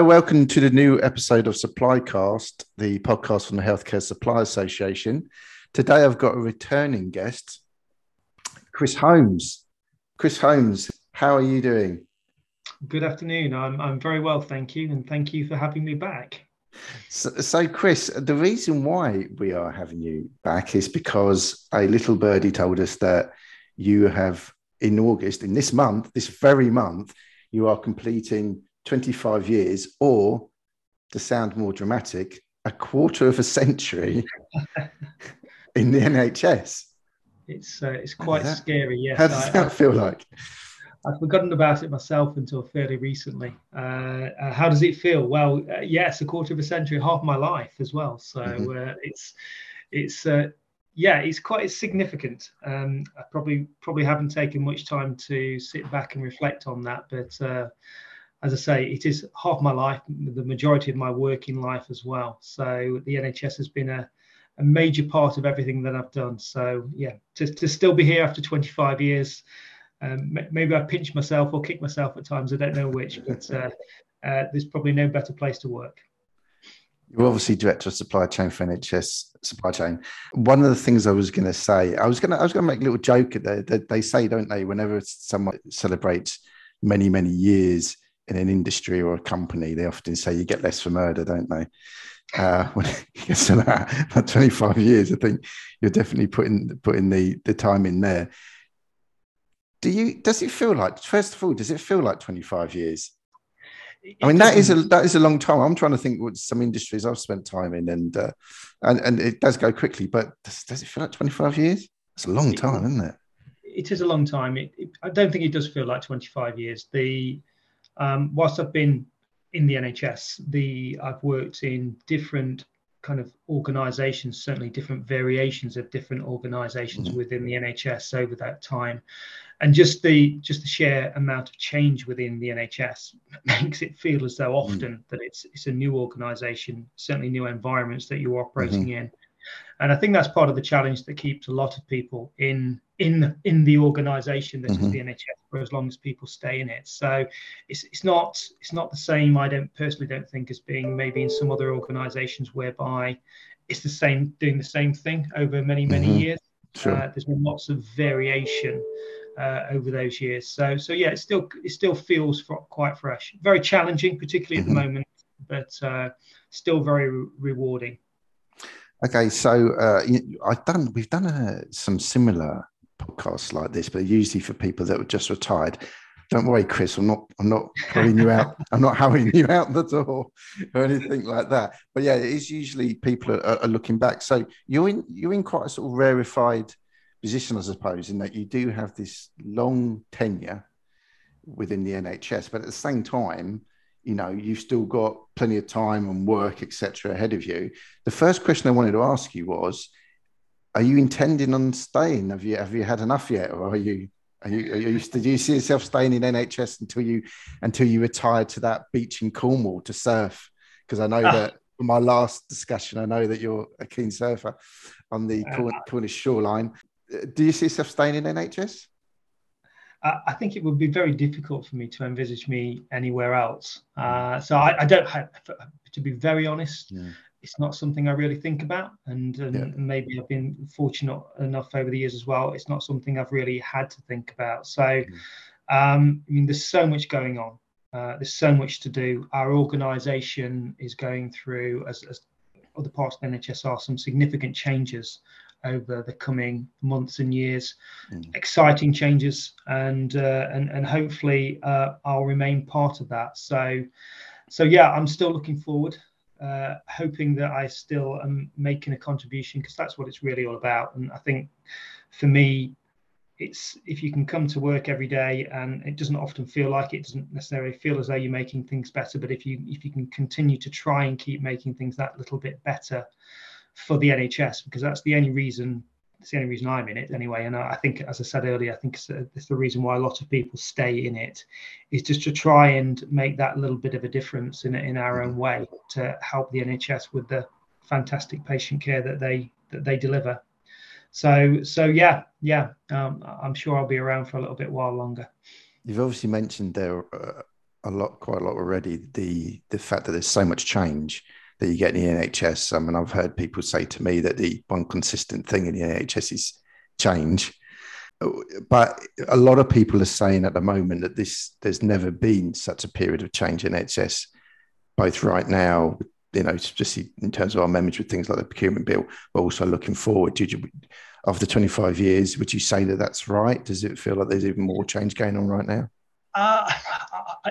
Hello, welcome to the new episode of Supplycast, the podcast from the Healthcare Supply Association. Today I've got a returning guest, Chris Holmes. Chris Holmes, how are you doing? Good afternoon. I'm, I'm very well, thank you. And thank you for having me back. So, so, Chris, the reason why we are having you back is because a little birdie told us that you have, in August, in this month, this very month, you are completing 25 years, or to sound more dramatic, a quarter of a century in the NHS. It's uh, it's quite that, scary. Yes. How does I, that feel like? I've forgotten about it myself until fairly recently. Uh, uh, how does it feel? Well, uh, yes, a quarter of a century, half my life as well. So mm-hmm. Uh, it's it's uh, yeah, it's quite significant. Um, I probably probably haven't taken much time to sit back and reflect on that, but uh, as I say, it is half my life, the majority of my working life as well. So the NHS has been a, a major part of everything that I've done. So yeah, to, to still be here after 25 years, um, maybe I pinch myself or kick myself at times. I don't know which, but uh, uh, there's probably no better place to work. You're obviously director of supply chain for NHS supply chain. One of the things I was going to say, I was going to, I was going to make a little joke there. That they say, don't they, whenever someone celebrates many, many years in an industry or a company, they often say you get less for murder, don't they? Uh, when it gets to that, about 25 years, I think you're definitely putting putting the the time in there. Do you? Does it feel like? First of all, does it feel like 25 years? I mean, that is a that is a long time. I'm trying to think what some industries I've spent time in, and uh, and and it does go quickly. But does, does it feel like 25 years? It's a long time, isn't it? It is a long time. It, it, I don't think it does feel like 25 years. The um, whilst I've been in the NHS, the I've worked in different kind of organisations, certainly different variations of different organisations mm-hmm. within the NHS over that time, and just the just the sheer amount of change within the NHS makes it feel as though mm-hmm. often mm-hmm. that it's it's a new organisation, certainly new environments that you're operating mm-hmm. in, and I think that's part of the challenge that keeps a lot of people in in in the organisation that mm-hmm. is the NHS for as long as people stay in it. So it's it's not it's not the same. I don't personally don't think as being maybe in some other organisations whereby it's the same doing the same thing over many many mm-hmm. years. Sure. Uh, there's been lots of variation uh, over those years. So so yeah, it still it still feels quite fresh. Very challenging, particularly mm-hmm. at the mm-hmm. moment, but uh, still very re- rewarding. Okay, so uh, I've done. We've done uh, some similar podcasts like this, but usually for people that were just retired. Don't worry, Chris. I'm not. I'm not pulling you out. I'm not howling you out the door or anything like that. But yeah, it is usually people are, are looking back. So you're in. You're in quite a sort of rarefied position, I suppose, in that you do have this long tenure within the NHS, but at the same time, you know you've still got plenty of time and work etc ahead of you. The first question i wanted to ask you was are you intending on staying? Have you have you had enough yet or are you are you, are you do you see yourself staying in nhs until you until you retire to that beach in cornwall to surf? Because i know ah. that from my last discussion i know that you're a keen surfer on the uh, cornish shoreline. Do you see yourself staying in nhs I think it would be very difficult for me to envisage me anywhere else. Uh, so I, I, don't have, to be very honest, yeah. it's not something I really think about. And, and yeah. maybe I've been fortunate enough over the years as well. It's not something I've really had to think about. So, mm. um, I mean, there's so much going on. Uh, there's so much to do. Our organisation is going through, as, as other parts of the NHS are, some significant changes over the coming months and years. Mm. Exciting changes, and uh, and and hopefully uh, I'll remain part of that. So, so yeah, I'm still looking forward, uh, hoping that I still am making a contribution because that's what it's really all about. And I think for me, it's if you can come to work every day and it doesn't often feel like it doesn't necessarily feel as though you're making things better but if you if you can continue to try and keep making things that little bit better for the NHS because that's the only reason. It's the only reason I'm in it anyway. And I think, as I said earlier, I think it's, it's the reason why a lot of people stay in it is just to try and make that little bit of a difference in in our own way to help the NHS with the fantastic patient care that they that they deliver. So so yeah yeah um, I'm sure I'll be around for a little bit while longer. You've obviously mentioned there uh, a lot, quite a lot already. The the fact that there's so much change that you get in the NHS. I mean, I've heard people say to me that the one consistent thing in the NHS is change. But a lot of people are saying at the moment that this there's never been such a period of change in NHS, both right now, you know, just in terms of our memories with things like the procurement bill, but also looking forward. Did you, after 25 years, would you say that that's right? Does it feel like there's even more change going on right now? Uh,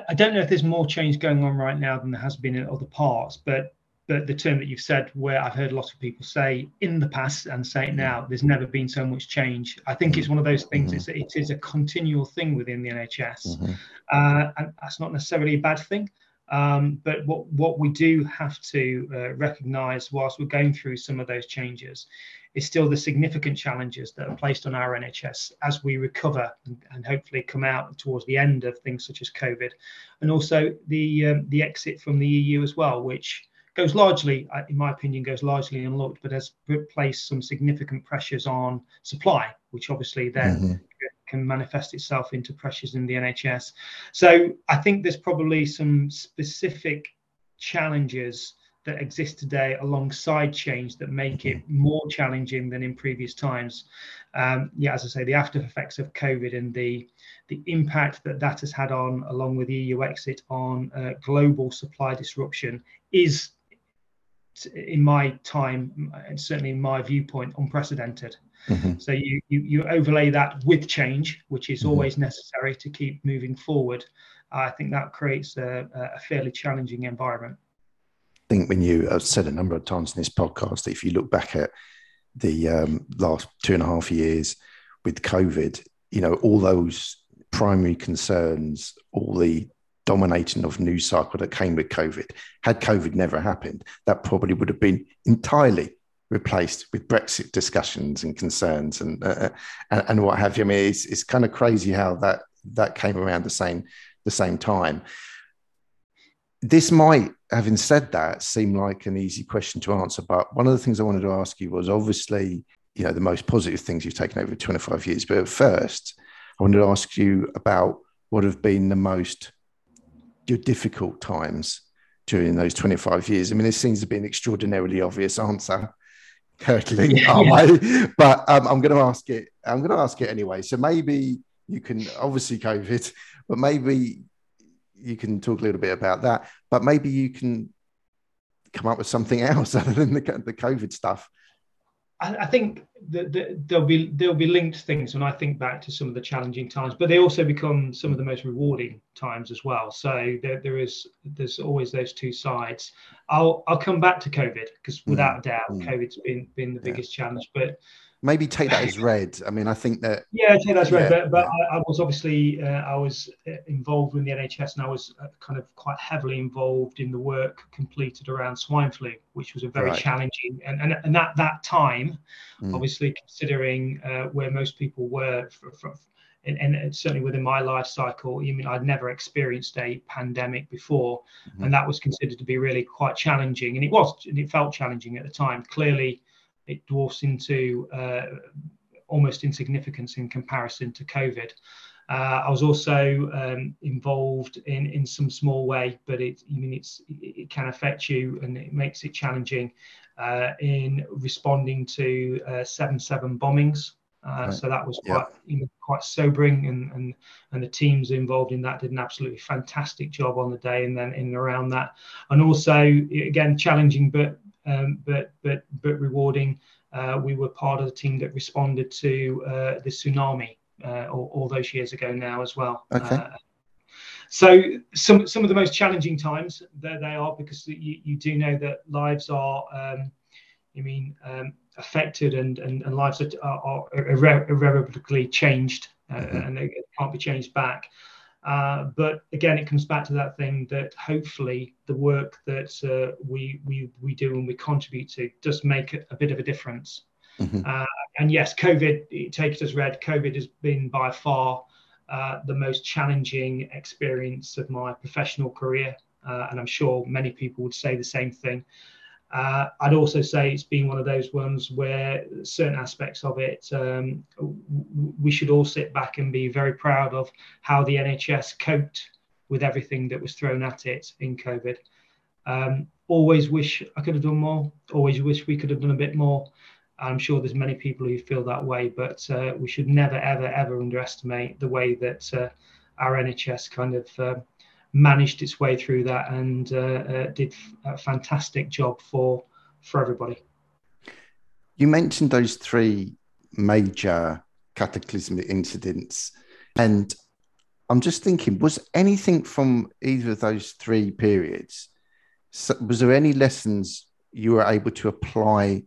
I don't know if there's more change going on right now than there has been in other parts, but but the term that you've said, where I've heard a lot of people say in the past and say it now, there's never been so much change. I think it's one of those things. Mm-hmm. It's, it is a continual thing within the NHS, mm-hmm. uh, and that's not necessarily a bad thing. Um, but what what we do have to uh, recognise whilst we're going through some of those changes is still the significant challenges that are placed on our NHS as we recover and, and hopefully come out towards the end of things such as COVID, and also the um, the exit from the EU as well, which goes largely, uh, in my opinion, goes largely unlooked, but has placed some significant pressures on supply, which obviously then mm-hmm. can manifest itself into pressures in the NHS. So I think there's probably some specific challenges that exist today alongside change that make it mm-hmm. more challenging than in previous times. Um, yeah, as I say, the after effects of COVID and the the impact that that has had on, along with the EU exit, on uh, global supply disruption is in my time and certainly in my viewpoint unprecedented mm-hmm. so you, you, you overlay that with change which is mm-hmm. always necessary to keep moving forward i think that creates a, a fairly challenging environment i think when you have said a number of times in this podcast that if you look back at the um, last two and a half years with covid you know all those primary concerns all the dominating of news cycle that came with COVID. Had COVID never happened, that probably would have been entirely replaced with Brexit discussions and concerns and uh, and, and, what have you. I mean, it's, it's kind of crazy how that that came around the same the same time. This might, having said that, seem like an easy question to answer, but one of the things I wanted to ask you was obviously, you know, the most positive things you've taken over 25 years. But first, I wanted to ask you about what have been the most your difficult times during those 25 years? I mean, this seems to be an extraordinarily obvious answer, curdling, yeah. but um, I'm going to ask it. I'm going to ask it anyway. So maybe you can, obviously, COVID, but maybe you can talk a little bit about that. But maybe you can come up with something else other than the, the COVID stuff I, I think that, there'll be there'll be linked things when I think back to some of the challenging times, but they also become some of the most rewarding times as well. So there, there is there's always those two sides. I'll I'll come back to COVID because without mm. a doubt, mm. COVID's been been the biggest yeah. challenge. But maybe take that as read. I mean, I think that yeah, take that as read. Yeah, but, but. I, I, was obviously uh, I was uh, involved in the NHS, and I was uh, kind of quite heavily involved in the work completed around swine flu, which was a very right. challenging and and, and at that time, mm. obviously considering uh, where most people were. For, for, and, and, certainly within my life cycle, I mean, I'd never experienced a pandemic before, mm-hmm. and that was considered to be really quite challenging, and it was, and it felt challenging at the time. Clearly, it dwarfs into uh, almost insignificance in comparison to COVID. Uh, I was also um, involved in in some small way, but it I mean it's it can affect you and it makes it challenging uh, in responding to uh, seven seven bombings. Uh, right. So that was quite you know, quite sobering, and, and and the teams involved in that did an absolutely fantastic job on the day, and then in and around that, and also again challenging, but um, but but but rewarding. Uh, we were part of the team that responded to uh, the tsunami uh, all, all, those years ago now as well. Okay. Uh, so some some of the most challenging times there they are because you, you do know that lives are um, I mean um, affected and, and, and lives are, are, are irrevocably changed uh, mm-hmm. and they can't be changed back. Uh, but again, it comes back to that thing that hopefully the work that uh, we, we, we do and we contribute to does make a, bit of a difference. Mm-hmm. Uh, and yes, COVID, take it as read, COVID has been by far uh, the most challenging experience of my professional career. Uh, and I'm sure many people would say the same thing. Uh, I'd also say it's been one of those ones where certain aspects of it, um, we should all sit back and be very proud of how the NHS coped with everything that was thrown at it in COVID. Um, always wish I could have done more. Always wish we could have done a bit more. I'm sure there's many people who feel that way, but uh, we should never, ever, ever underestimate the way that uh, our NHS kind of uh, managed its way through that and uh, uh, did a fantastic job for for everybody. You mentioned those three major cataclysmic incidents, and I'm just thinking, was anything from either of those three periods? Was there any lessons you were able to apply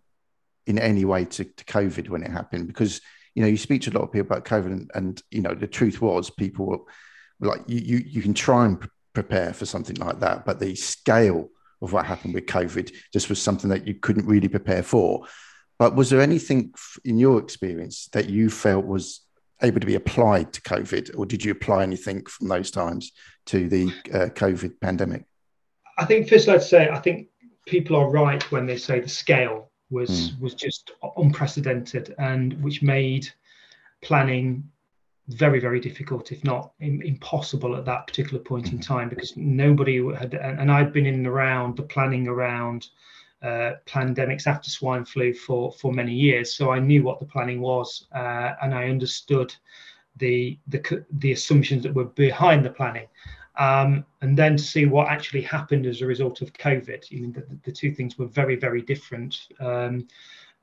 in any way to, to COVID when it happened? Because you know you speak to a lot of people about COVID, and, and you know the truth was people were like you, you you can try and prepare for something like that, but the scale of what happened with COVID just was something that you couldn't really prepare for. But was there anything in your experience that you felt was able to be applied to COVID, or did you apply anything from those times to the uh, COVID pandemic? I think first I'd say I think people are right when they say the scale was mm. was just unprecedented and which made planning very very difficult if not impossible at that particular point in time because nobody had and i'd been in around the planning around uh, pandemics after swine flu for for many years so i knew what the planning was uh, and i understood the the the assumptions that were behind the planning um, and then to see what actually happened as a result of COVID. I mean, the, the two things were very, very different um,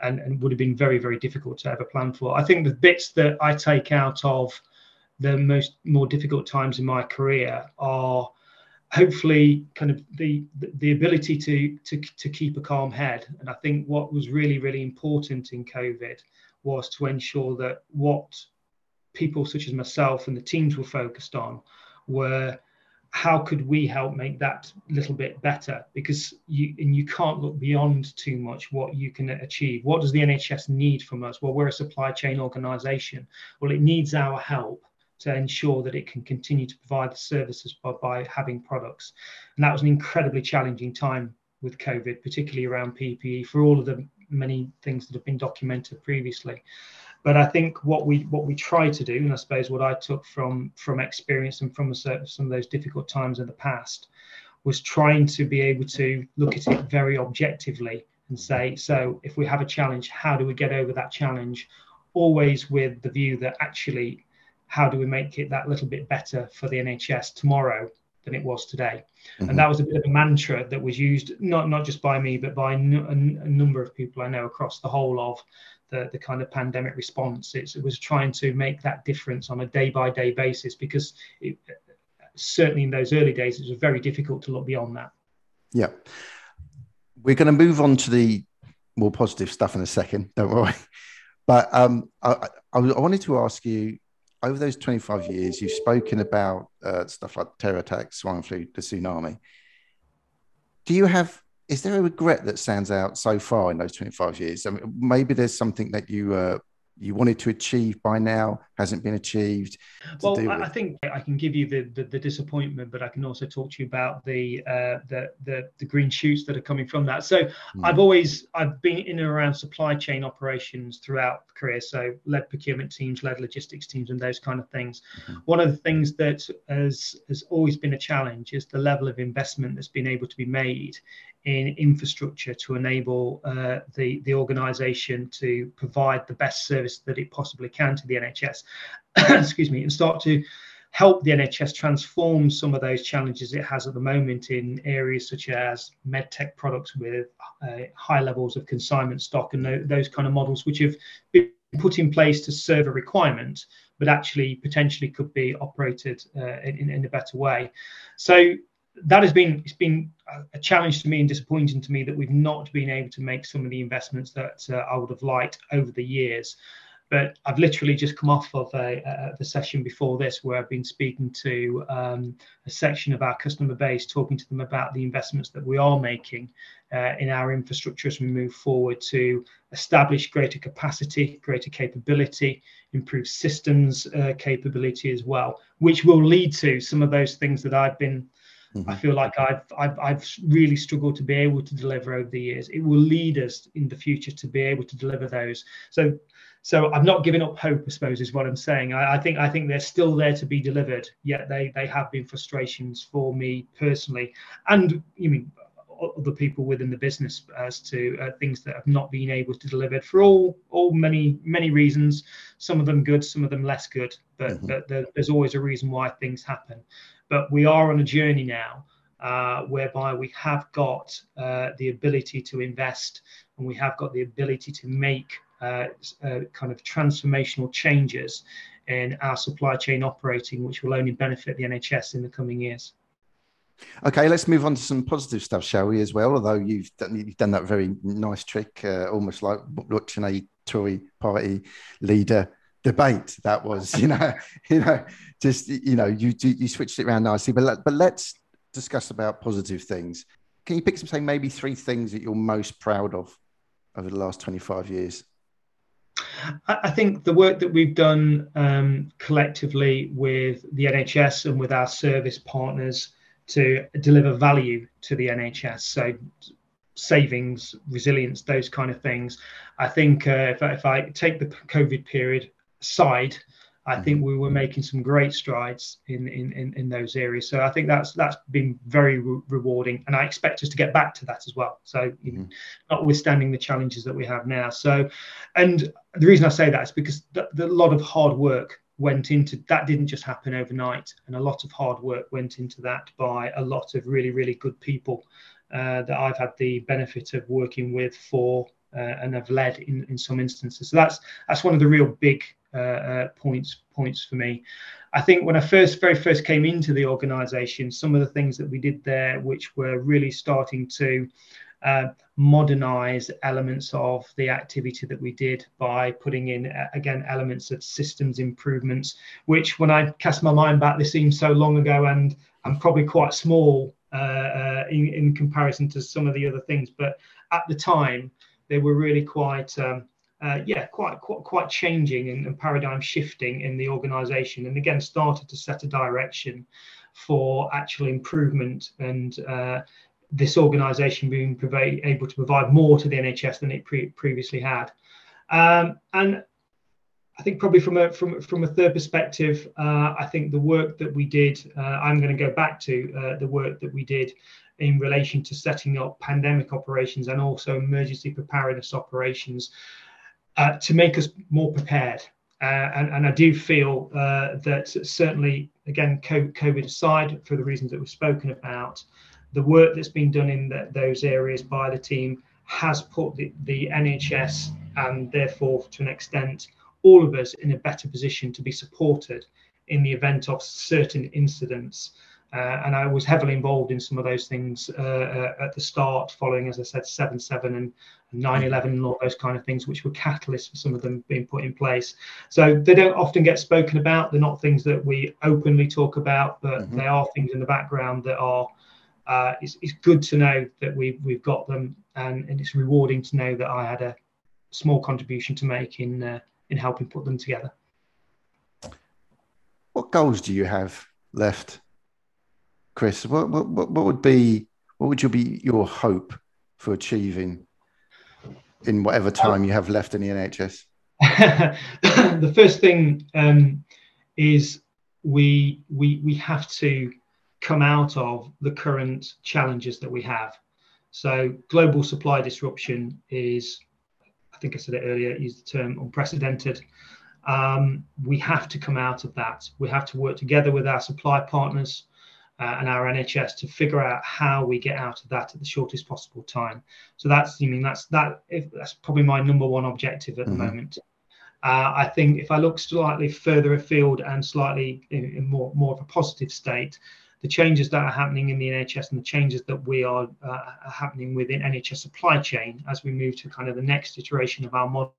and, and would have been very, very difficult to ever plan for. I think the bits that I take out of the most more difficult times in my career are hopefully kind of the the ability to to to keep a calm head and i think what was really really important in covid was to ensure that what people such as myself and the teams were focused on were how could we help make that little bit better? Because you and you can't look beyond too much what you can achieve. What does the nhs need from us? Well we're a supply chain organization. Well it needs our help to ensure that it can continue to provide the services by, by having products. And that was an incredibly challenging time with covid particularly around ppe for all of the many things that have been documented previously but I think what we what we try to do, and I suppose what I took from from experience and from some of those difficult times in the past, was trying to be able to look at it very objectively and say, so if we have a challenge, how do we get over that challenge? Always with the view that actually, how do we make it that little bit better for the NHS tomorrow than it was today. Mm-hmm. And that was a bit of a mantra that was used not not just by me, but by n- a number of people I know across the whole of the, the kind of pandemic response. It's, it was trying to make that difference on a day by day basis because it, certainly in those early days, it was very difficult to look beyond that. Yeah. We're going to move on to the more positive stuff in a second, don't worry. But um, I, I, wanted to ask you over those 25 years, you've spoken about uh, stuff like terror attacks, swine flu, the tsunami. Do you have is there a regret that stands out so far in those 25 years? I mean, maybe there's something that you uh, you wanted to achieve by now hasn't been achieved well I, I, think i can give you the, the, the disappointment but i can also talk to you about the uh, the, the, the green shoots that are coming from that so mm. i've always i've been in and around supply chain operations throughout the career so led procurement teams led logistics teams and those kind of things mm-hmm. one of the things that has has always been a challenge is the level of investment that's been able to be made in infrastructure to enable uh, the the organisation to provide the best service that it possibly can to the NHS. Excuse me, and start to help the NHS transform some of those challenges it has at the moment in areas such as medtech products with uh, high levels of consignment stock and those kind of models, which have been put in place to serve a requirement, but actually potentially could be operated uh, in, in a better way. So that has been it's been a challenge to me and disappointing to me that we've not been able to make some of the investments that uh, I would have liked over the years. But I've literally just come off of a, the session before this where I've been speaking to um, a section of our customer base, talking to them about the investments that we are making uh, in our infrastructure as we move forward to establish greater capacity, greater capability, improve systems uh, capability as well, which will lead to some of those things that I've been Mm-hmm. I feel like I've, I've, I've really struggled to be able to deliver over the years. It will lead us in the future to be able to deliver those. So, so I'm not giving up hope. I suppose is what I'm saying. I, I think I think they're still there to be delivered. Yet they they have been frustrations for me personally, and you mean other people within the business as to uh, things that have not been able to deliver for all all many many reasons. Some of them good, some of them less good, but, mm-hmm. but there, there's always a reason why things happen. But we are on a journey now uh, whereby we have got uh, the ability to invest and we have got the ability to make uh, uh kind of transformational changes in our supply chain operating, which will only benefit the NHS in the coming years. Okay, let's move on to some positive stuff, shall we? As well, although you've done, you've done that very nice trick, uh, almost like watching a Tory party leader debate. That was, you know, you know, just you know, you you switched it around nicely. But let, but let's discuss about positive things. Can you pick some, say, maybe three things that you're most proud of over the last 25 years? I think the work that we've done um, collectively with the NHS and with our service partners to deliver value to the NHS. So savings, resilience, those kind of things. I think uh, if, I, if I take the COVID period aside, I mm-hmm. think we were making some great strides in, in, in, in, those areas. So I think that's that's been very re- rewarding, and I expect us to get back to that as well. So, mm-hmm. notwithstanding the challenges that we have now. So, and the reason I say that is because a lot of hard work went into that didn't just happen overnight and a lot of hard work went into that by a lot of really really good people uh, that i've had the benefit of working with for uh, and have led in, in some instances. So that's that's one of the real big uh, uh points points for me. I think when i first very first came into the organization some of the things that we did there which were really starting to uh, modernize elements of the activity that we did by putting in uh, again elements of systems improvements which when i cast my mind back this seems so long ago and i'm probably quite small uh, uh, in, in, comparison to some of the other things. But at the time they were really quite um, uh, yeah, quite quite quite changing and, and, paradigm shifting in the organisation, and again started to set a direction for actual improvement and uh, this organisation being able to provide more to the NHS than it pre- previously had. Um, and I think probably from a from from a third perspective, uh, I think the work that we did, uh, I'm going to go back to uh, the work that we did in relation to setting up pandemic operations and also emergency preparedness operations uh, to make us more prepared. Uh, and, and, I do feel uh, that certainly, again, COVID aside, for the reasons that we've spoken about, the work that's been done in the, those areas by the team has put the, the NHS and therefore to an extent all of us in a better position to be supported in the event of certain incidents. Uh, and I was heavily involved in some of those things uh, uh, at the start, following, as I said, 7 7 and 9 11 and all those kind of things, which were catalysts for some of them being put in place. So they don't often get spoken about. They're not things that we openly talk about, but mm-hmm. they are things in the background that are uh, it's, it's good to know that we've we've got them, and, and it's rewarding to know that I had a small contribution to make in uh, in helping put them together. What goals do you have left, Chris? What what, what would be what would you be your hope for achieving in whatever time you have left in the NHS? the first thing um, is we we we have to come out of the current challenges that we have. So global supply disruption is, I think I said it earlier, used the term unprecedented. Um, we have to come out of that. We have to work together with our supply partners uh, and our NHS to figure out how we get out of that at the shortest possible time. So that's, you mean that's that. If, that's probably my number one objective at mm-hmm. the moment. Uh, I think if I look slightly further afield and slightly in, in more more of a positive state, the changes that are happening in the NHS and the changes that we are, uh, are happening within NHS supply chain as we move to kind of the next iteration of our model,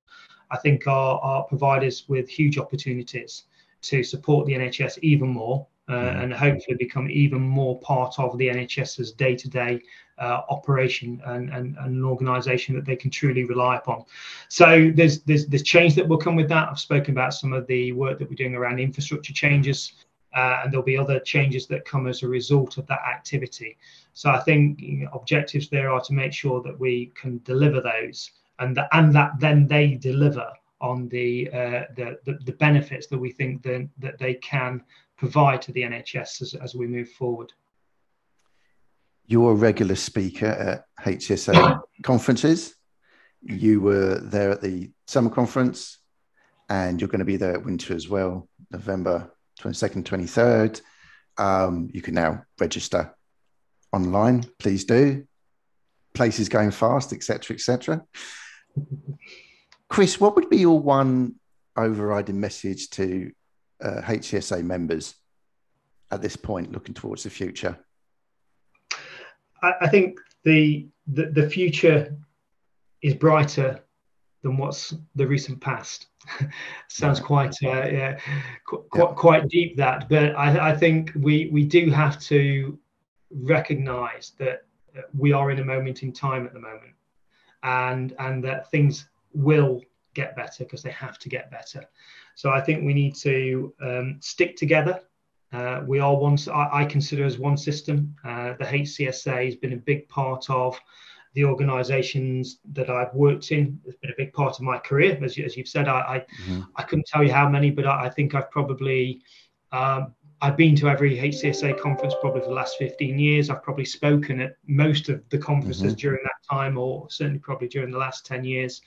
I think are, are providers with huge opportunities to support the NHS even more uh, mm. and hopefully become even more part of the NHS's day-to-day uh, operation and, and, and, an organisation that they can truly rely upon. So there's, there's there's change that will come with that. I've spoken about some of the work that we're doing around infrastructure changes uh, and there'll be other changes that come as a result of that activity. So I think you know, objectives there are to make sure that we can deliver those, and that and that then they deliver on the uh, the, the, the benefits that we think that that they can provide to the NHS as, as we move forward. You're a regular speaker at HSA conferences. You were there at the summer conference, and you're going to be there at winter as well, November 22nd, 23rd. Um, you can now register online. Please do. Places going fast, etc., etc. Chris, what would be your one overriding message to uh, HCSA members at this point, looking towards the future? I, I think the, the the future is brighter than what's the recent past. Sounds quite uh, yeah, qu- yeah. quite deep that, but I, I think we we do have to recognise that we are in a moment in time at the moment, and and that things will get better because they have to get better. So I think we need to um, stick together. Uh, we are one. I, I, consider as one system. Uh, the HCSA has been a big part of the organisations that I've worked in. It's been a big part of my career, as, you, as you've said. I I, mm-hmm. I, couldn't tell you how many, but I, I think I've probably um, I've been to every HCSA conference probably for the last 15 years. I've probably spoken at most of the conferences mm-hmm. during that time, or certainly probably during the last 10 years.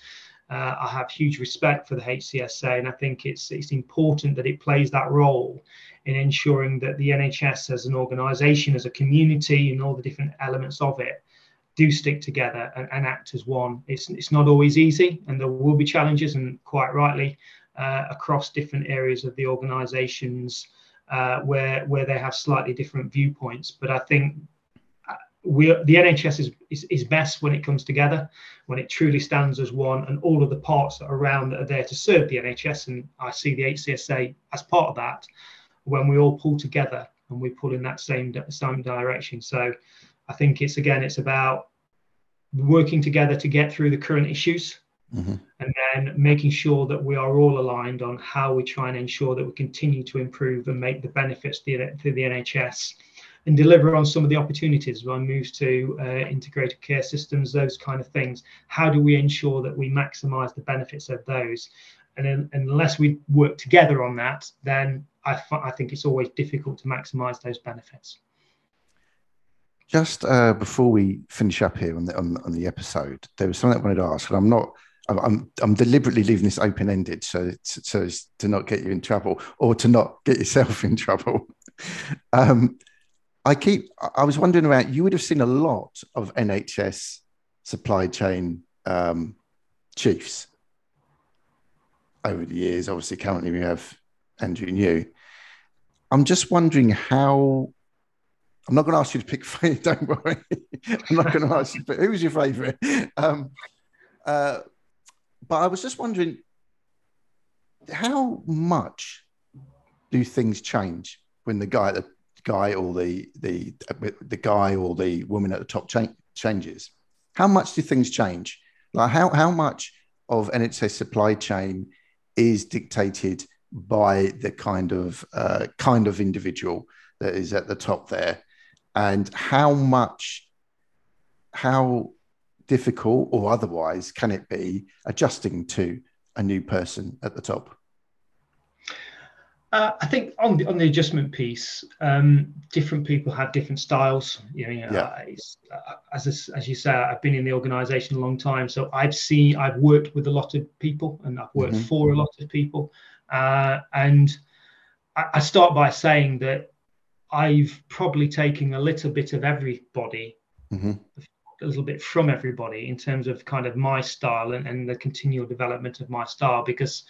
Uh, I have huge respect for the HCSA, and I think it's it's important that it plays that role in ensuring that the NHS as an organisation, as a community, and all the different elements of it do stick together and, and, act as one. It's it's not always easy, and there will be challenges, and quite rightly, uh, across different areas of the organisations uh, where where they have slightly different viewpoints. But I think we the NHS is, is, is best when it comes together, when it truly stands as one, and all of the parts that are around that are there to serve the NHS. And I see the HCSA as part of that when we all pull together and we pull in that same same direction. So I think it's again it's about working together to get through the current issues. Mm-hmm. And then making sure that we are all aligned on how we try and ensure that we continue to improve and make the benefits to the, to the NHS and deliver on some of the opportunities when moves to uh, integrated care systems, those kind of things. How do we ensure that we maximize the benefits of those? And then, unless we work together on that, then I, I think it's always difficult to maximize those benefits. Just uh, before we finish up here on the, on, on the episode, there was something I wanted to ask, and I'm not I'm I'm deliberately leaving this open ended so so as to not get you in trouble or to not get yourself in trouble. Um, I keep. I was wondering about. You would have seen a lot of NHS supply chain um, chiefs over the years. Obviously, currently we have Andrew New. I'm just wondering how. I'm not going to ask you to pick. Don't worry. I'm not going to ask you. But who's your favourite? Um, uh, but I was just wondering how much do things change when the guy the guy or the the the guy or the woman at the top cha- changes? How much do things change? Like how how much of NHS supply chain is dictated by the kind of uh, kind of individual that is at the top there, and how much how difficult or otherwise can it be adjusting to a new person at the top? Uh, I think on the on the adjustment piece, um, different people have different styles. You know, yeah. uh, as as you say, I've been in the organisation a long time, so I've seen, I've worked with a lot of people, and I've worked mm-hmm. for a lot of people. Uh, and I, I, start by saying that I've probably taken a little bit of everybody, mm-hmm. a little bit from everybody in terms of kind of my style and, and the continual development of my style, because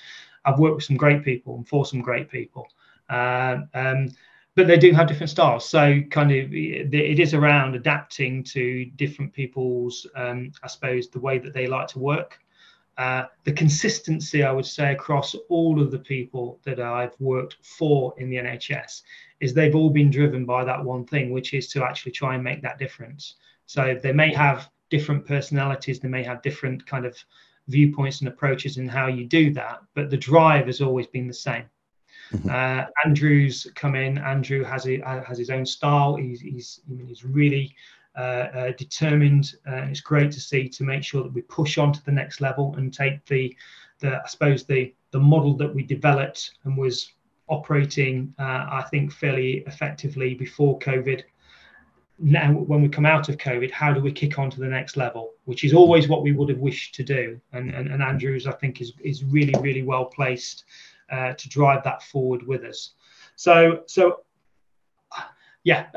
I've worked with some great people and for some great people. Uh, um, but they do have different styles. So, kind of, it is around adapting to different people's, um, I suppose, the way that they like to work. Uh, the consistency, I would say, across all of the people that I've worked for in the NHS is they've all been driven by that one thing, which is to actually try and make that difference. So, they may have different personalities, they may have different kind of viewpoints and approaches and how you do that, but the drive has always been the same. Mm-hmm. Uh, Andrew's come in. Andrew has a, has his own style. He's he's he's really uh, uh, determined, uh, and it's great to see to make sure that we push on to the next level and take the the I suppose the the model that we developed and was operating, uh, I think, fairly effectively before COVID. Now, when we come out of COVID, how do we kick on to the next level? Which is always what we would have wished to do. And, and, and Andrews, I think, is, is really, really well placed uh, to drive that forward with us. So, so yeah,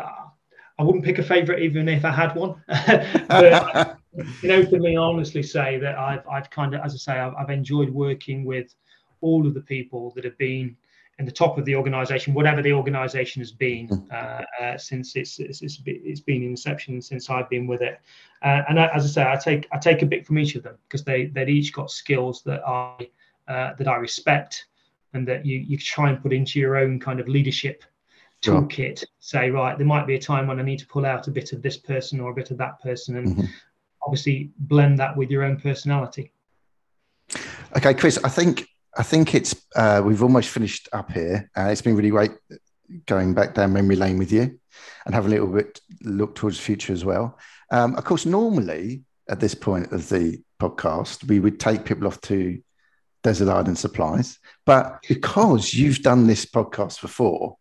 I wouldn't pick a favourite even if I had one. but I can openly, honestly say that I've, I've kind of, as I say, I've, I've enjoyed working with all of the people that have been in the top of the organization, whatever the organization has been hmm. uh, uh, since it's, it's, it's been in inception since I've been with it. Uh, and I, as I say, I take I take a bit from each of them because they they've each got skills that I uh, that I respect and that you you try and put into your own kind of leadership toolkit. Say right, there might be a time when I need to pull out a bit of this person or a bit of that person, and mm-hmm. obviously blend that with your own personality. Okay, Chris, I think I think it's uh, we've almost finished up here. Uh, it's been really great going back down memory lane with you and have a little bit look towards the future as well. Um, of course, normally at this point of the podcast, we would take people off to Desert Island Supplies, but because you've done this podcast before,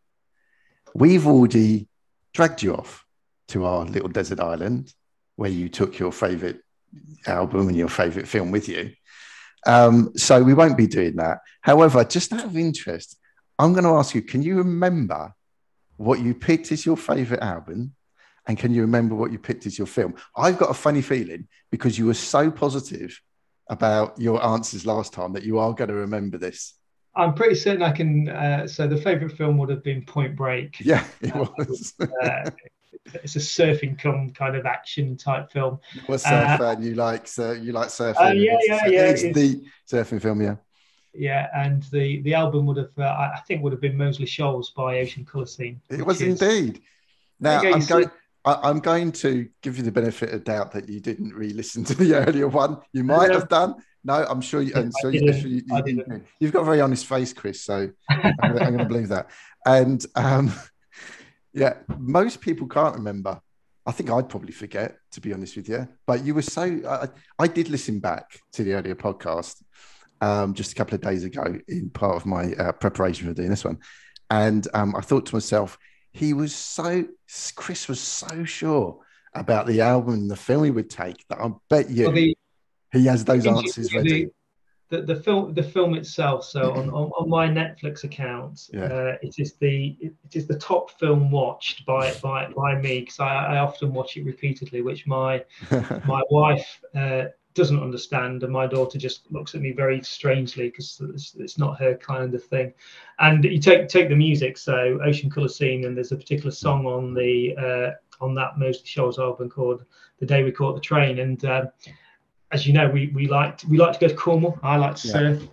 we've already dragged you off to our little desert island where you took your favorite album and your favorite film with you. Um, so we won't be doing that. However, just out of interest, I'm going to ask you can you remember what you picked as your favorite album? And can you remember what you picked as your film? I've got a funny feeling because you were so positive about your answers last time that you are going to remember this. I'm pretty certain I can. Uh, so the favorite film would have been Point Break. Yeah, it was. uh, it's a surfing come kind of action type film. A surfer uh, you like so you like surfing. Uh, yeah, yeah, yeah. It's, it's, the surfing film, yeah. Yeah, and the the album would have, uh, I think, would have been Moseley Shoals by Ocean Colour Scene. It was is, indeed. Now I'm going. I, am going to give you the benefit of doubt that you didn't re-listen to the earlier one. You might have done. No, I'm sure you. I'm sure you, you, you, have got a very honest face, Chris. So I'm, I'm going to believe that. And um, yeah, most people can't remember. I think I'd probably forget, to be honest with you. But you were so. I, I did listen back to the earlier podcast um, just a couple of days ago in part of my uh, preparation for doing this one, and um, I thought to myself, he was so. Chris was so sure about the album and the film he would take that I bet you well, the, he has those answers ready the, the film the film itself. So on, on, on my netflix account yeah. uh, it is the it is the top film watched by by, by me because I, I often watch it repeatedly which my my wife uh, doesn't understand and my daughter just looks at me very strangely because it's, it's, not her kind of thing. And you take take the music so Ocean Colour Scene and there's a particular song on the uh, on that Moseley Shoals album called the day we caught the train. And uh, as you know, we we like to, we like to go to Cornwall. I like to surf,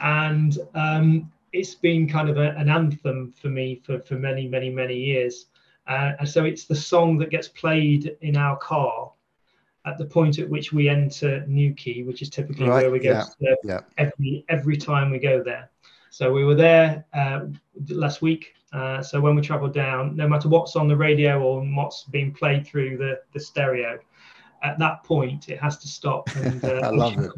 and um, it's been kind of a, an anthem for me for for many many many years. Uh, and so it's the song that gets played in our car at the point at which we enter Newquay, which is typically right. where we go yeah. yeah. every every time we go there. So we were there uh, last week. Uh, so when we travel down, no matter what's on the radio or what's being played through the, the stereo, at that point it has to stop. And, uh, I love it.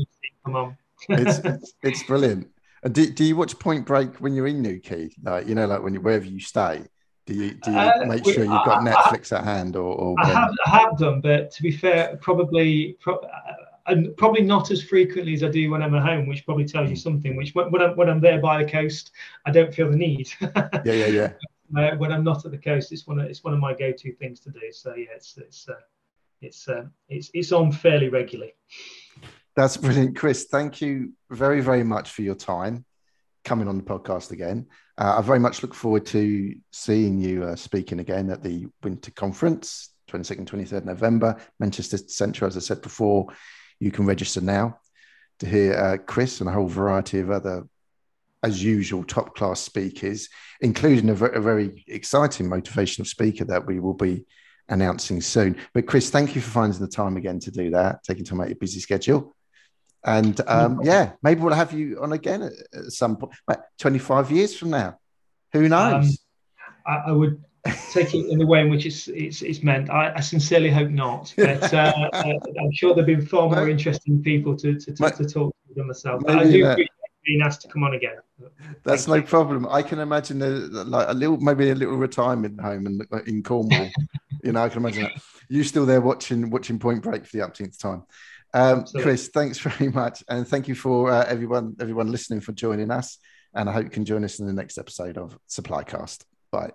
Come on. it's, it's, it's brilliant. And do, do you watch Point Break when you're in Newquay? Like you know, like when you, wherever you stay. Do you do you uh, make sure you've got I, Netflix I, at hand or? or I have I have done, but to be fair, probably pro- uh, and probably not as frequently as I do when I'm at home, which probably tells you hmm. something. Which when, when I'm when I'm there by the coast, I don't feel the need. yeah, yeah, yeah. Uh, when I'm not at the coast, it's one of it's one of my go-to things to do. So yeah, it's it's uh, it's uh, it's it's on fairly regularly. That's brilliant, Chris. Thank you very very much for your time coming on the podcast again. Uh, I very much look forward to seeing you uh, speaking again at the Winter Conference, 22nd, 23rd November, Manchester Centre. As I said before, you can register now to hear uh, Chris and a whole variety of other, as usual, top class speakers, including a, a very exciting motivational speaker that we will be announcing soon. But Chris, thank you for finding the time again to do that, taking time out your busy schedule. And um, yeah, maybe we'll have you on again at, at some point, 25 years from now. Who knows? Um, I, I, would take it in the way in which it's it's, it's meant. I, I sincerely hope not, but uh, uh, I'm sure there've been far more interesting people to to, to, to talk to than myself. But I do appreciate being asked to come on again. That's Thank no you. problem. I can imagine a, like a little, maybe a little retirement home in, in Cornwall. you know, I can imagine that. You still there watching watching Point Break for the upteenth time. Um, Chris, thanks very much, and thank you for uh, everyone everyone listening for joining us. And I hope you can join us in the next episode of Supplycast. Bye.